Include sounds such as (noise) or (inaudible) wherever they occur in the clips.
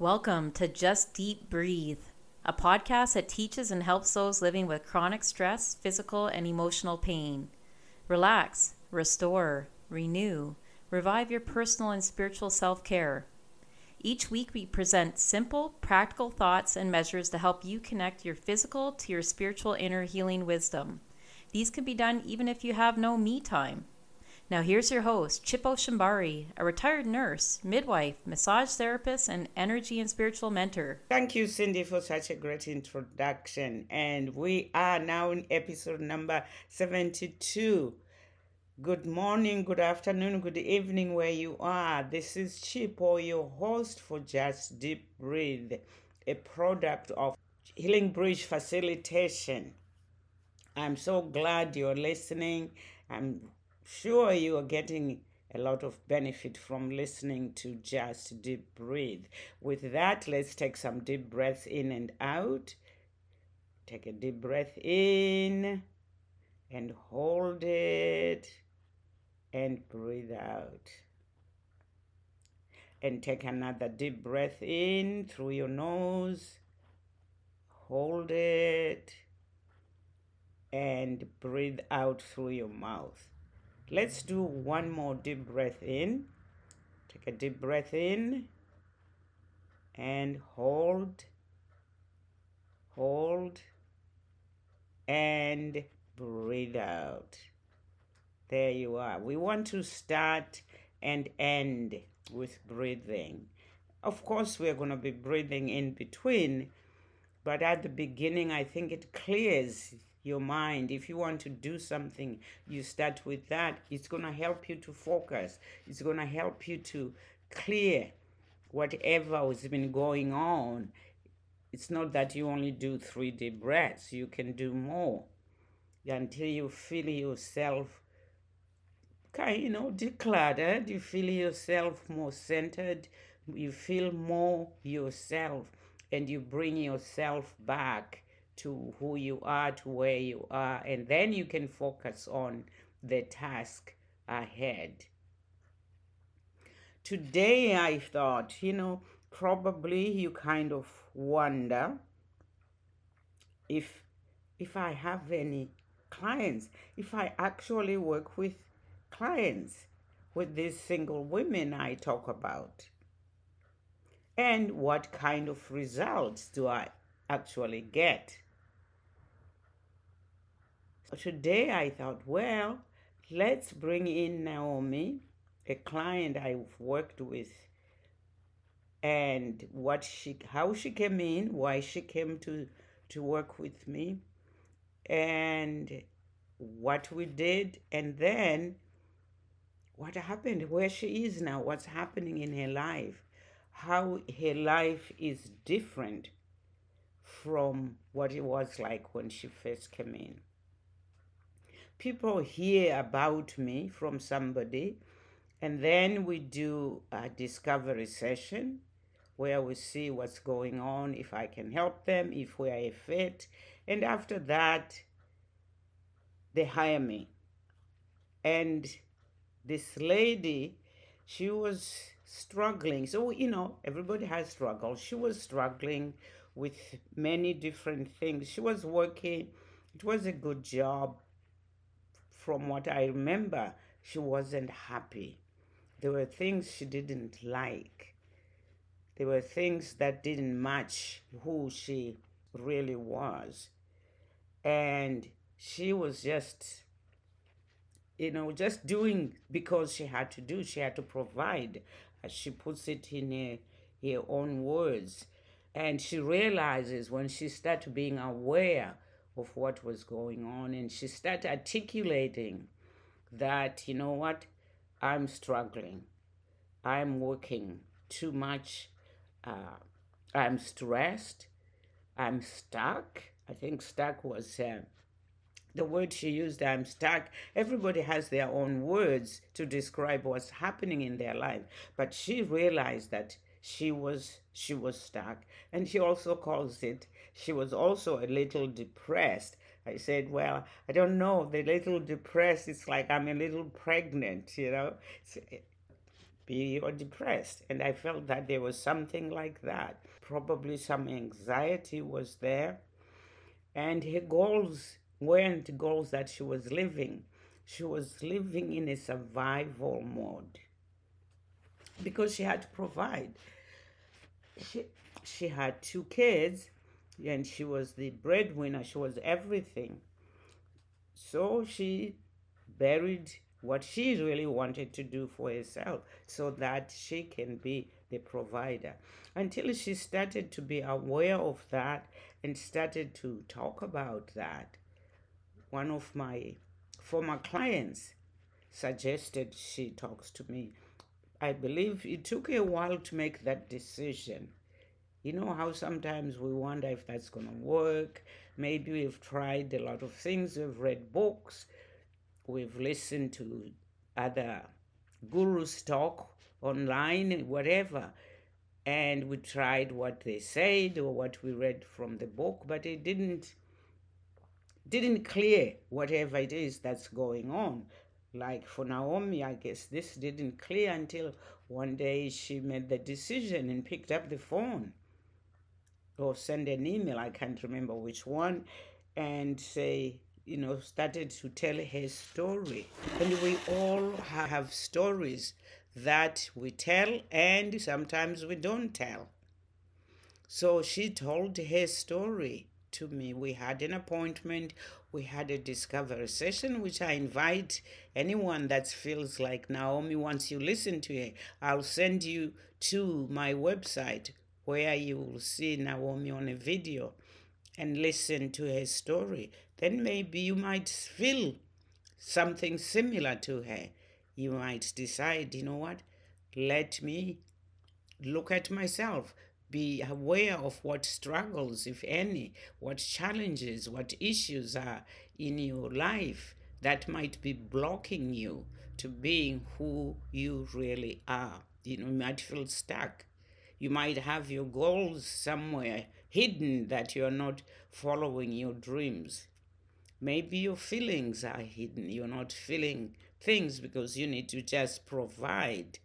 Welcome to Just Deep Breathe, a podcast that teaches and helps those living with chronic stress, physical, and emotional pain. Relax, restore, renew, revive your personal and spiritual self care. Each week, we present simple, practical thoughts and measures to help you connect your physical to your spiritual inner healing wisdom. These can be done even if you have no me time. Now, here's your host, Chippo Shambari, a retired nurse, midwife, massage therapist, and energy and spiritual mentor. Thank you, Cindy, for such a great introduction. And we are now in episode number 72. Good morning, good afternoon, good evening, where you are. This is Chippo, your host for Just Deep Breathe, a product of Healing Bridge Facilitation. I'm so glad you're listening. I'm sure you are getting a lot of benefit from listening to just deep breathe. With that, let's take some deep breaths in and out. Take a deep breath in and hold it and breathe out. And take another deep breath in through your nose. Hold it and breathe out through your mouth. Let's do one more deep breath in. Take a deep breath in and hold, hold, and breathe out. There you are. We want to start and end with breathing. Of course, we're going to be breathing in between, but at the beginning, I think it clears your mind. If you want to do something, you start with that. It's going to help you to focus, it's going to help you to clear whatever has been going on. It's not that you only do three deep breaths, you can do more until you feel yourself kind you know decluttered you feel yourself more centered you feel more yourself and you bring yourself back to who you are, to where you are, and then you can focus on the task ahead. Today, I thought, you know, probably you kind of wonder if if I have any clients, if I actually work with clients, with these single women I talk about. And what kind of results do I actually get? Today I thought, well, let's bring in Naomi, a client I've worked with, and what she, how she came in, why she came to to work with me, and what we did, and then what happened, where she is now, what's happening in her life, how her life is different from what it was like when she first came in people hear about me from somebody, and then we do a discovery session where we see what's going on, if I can help them, if we are a fit. And after that, they hire me. And this lady, she was struggling. So, you know, everybody has struggles. She was struggling with many different things. She was working, it was a good job, from what I remember, she wasn't happy. There were things she didn't like. There were things that didn't match who she really was. And she was just, you know, just doing because she had to do, she had to provide, as she puts it in her, her own words. And she realizes when she starts being aware of what was going on. And she started articulating that, you know what, I'm struggling. I'm working too much. Uh, I'm stressed. I'm stuck. I think stuck was uh, the word she used. I'm stuck. Everybody has their own words to describe what's happening in their life. But she realized that she was she was stuck and she also calls it she was also a little depressed i said well i don't know the little depressed it's like i'm a little pregnant you know eh, be or depressed. And I felt that there was something like that. Probably some anxiety was there. And her goals weren't goals that she was living. She was living in a survival mode because she had to provide. She, she had two kids and she was the breadwinner, she was everything. So she buried what she really wanted to do for herself so that she can be the provider. Until she started to be aware of that and started to talk about that, one of my former clients suggested she talks to me. I believe it took a while to make that decision. You know how sometimes we wonder if that's going to work. Maybe we've tried a lot of things, we've read books, we've listened to other gurus talk online, whatever, and we tried what they said or what we read from the book, but it didn't didn't clear whatever it is that's going on. Like for Naomi, I guess this didn't clear until one day she made the decision and picked up the phone or send an email, I can't remember which one, and say, you know, started to tell her story. And we all have stories that we tell and sometimes we don't tell. So she told her story to me. We had an appointment, we had a discovery session, which I invite anyone that feels like Naomi wants you listen to it, I'll send you to my website where you will see Naomi on a video and listen to her story then maybe you might feel something similar to her. You might decide, you know what, let me look at myself, be aware of what struggles, if any, what challenges, what issues are in your life that might be blocking you to being who you really are. You know, you might feel stuck. You might have your goals somewhere hidden that you're not following your dreams. Maybe your feelings are hidden. You're not feeling things because you need to just provide.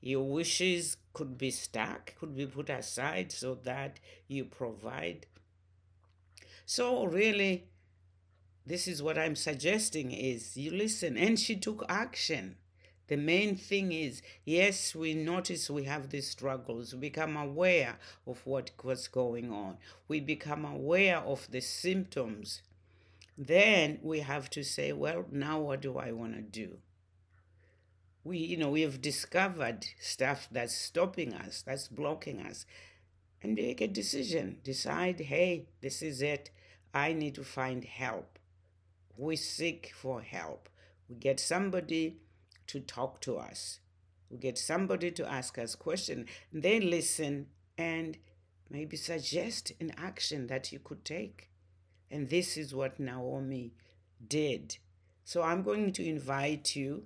Your wishes could be stuck, could be put aside so that you provide. So really, this is what I'm suggesting is you listen and she took action. The main thing is, yes, we notice we have these struggles. We become aware of what was going on. We become aware of the symptoms then we have to say, well, now what do I want to do? We, you know, we have discovered stuff that's stopping us, that's blocking us, and make a decision. Decide, hey, this is it. I need to find help. We seek for help. We get somebody to talk to us. We get somebody to ask us questions. They listen and maybe suggest an action that you could take. And this is what Naomi did. So I'm going to invite you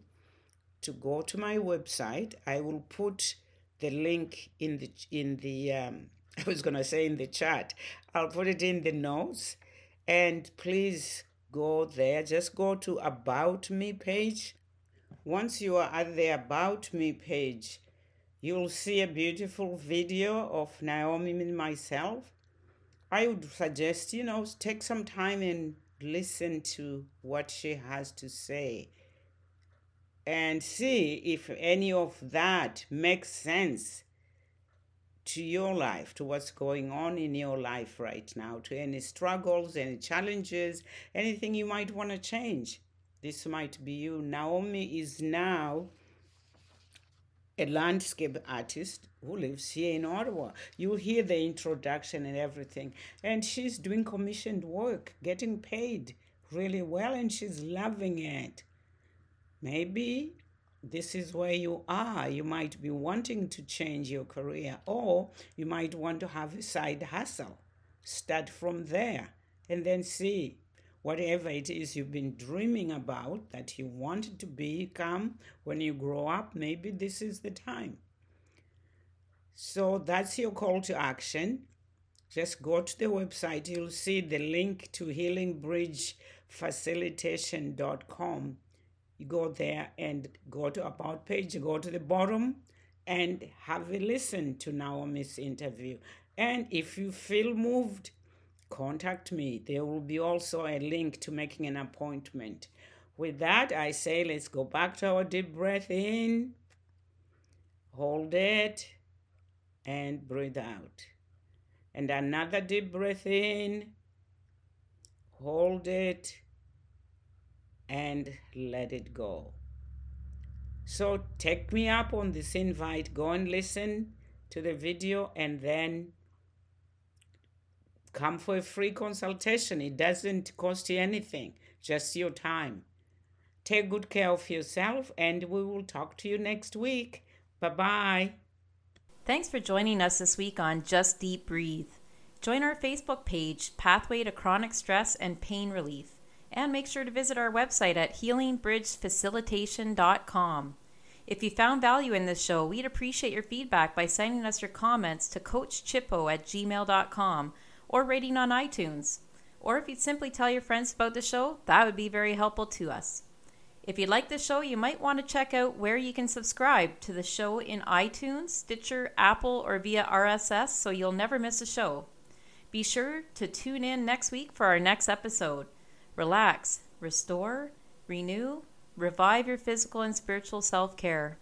to go to my website. I will put the link in the in the um, (laughs) I was going to say in the chat. I'll put it in the notes and please go there. Just go to about me page. Once you are at the about me page, you'll see a beautiful video of Naomi and myself I would suggest, you know, take some time and listen to what she has to say and see if any of that makes sense to your life, to what's going on in your life right now, to any struggles, any challenges, anything you might want to change. This might be you. Naomi is now a landscape artist who lives here in Ottawa. You'll hear the introduction and everything. And she's doing commissioned work, getting paid really well, and she's loving it. Maybe this is where you are. You might be wanting to change your career, or you might want to have a side hustle. Start from there and then see whatever it is you've been dreaming about that you want to become when you grow up, maybe this is the time. So that's your call to action. Just go to the website, you'll see the link to healingbridgefacilitation.com you go there and go to About page, go to the bottom and have a listen to Naomi's interview. And if you feel moved, contact me. There will be also a link to making an appointment. With that, I say let's go back to our deep breath in, hold it, and breathe out. And another deep breath in, hold it, and let it go. So take me up on this invite, go and listen to the video, and then come for a free consultation. It doesn't cost you anything, just your time. Take good care of yourself, and we will talk to you next week. Bye bye. Thanks for joining us this week on Just Deep Breathe. Join our Facebook page, Pathway to Chronic Stress and Pain Relief, and make sure to visit our website at healingbridgefacilitation.com. If you found value in this show, we'd appreciate your feedback by sending us your comments to coachchippo at gmail.com or rating on iTunes. Or if you'd simply tell your friends about the show, that would be very helpful to us. If you like the show, you might want to check out where you can subscribe to the show in iTunes, Stitcher, Apple, or via RSS so you'll never miss a show. Be sure to tune in next week for our next episode. Relax, restore, renew, revive your physical and spiritual self care.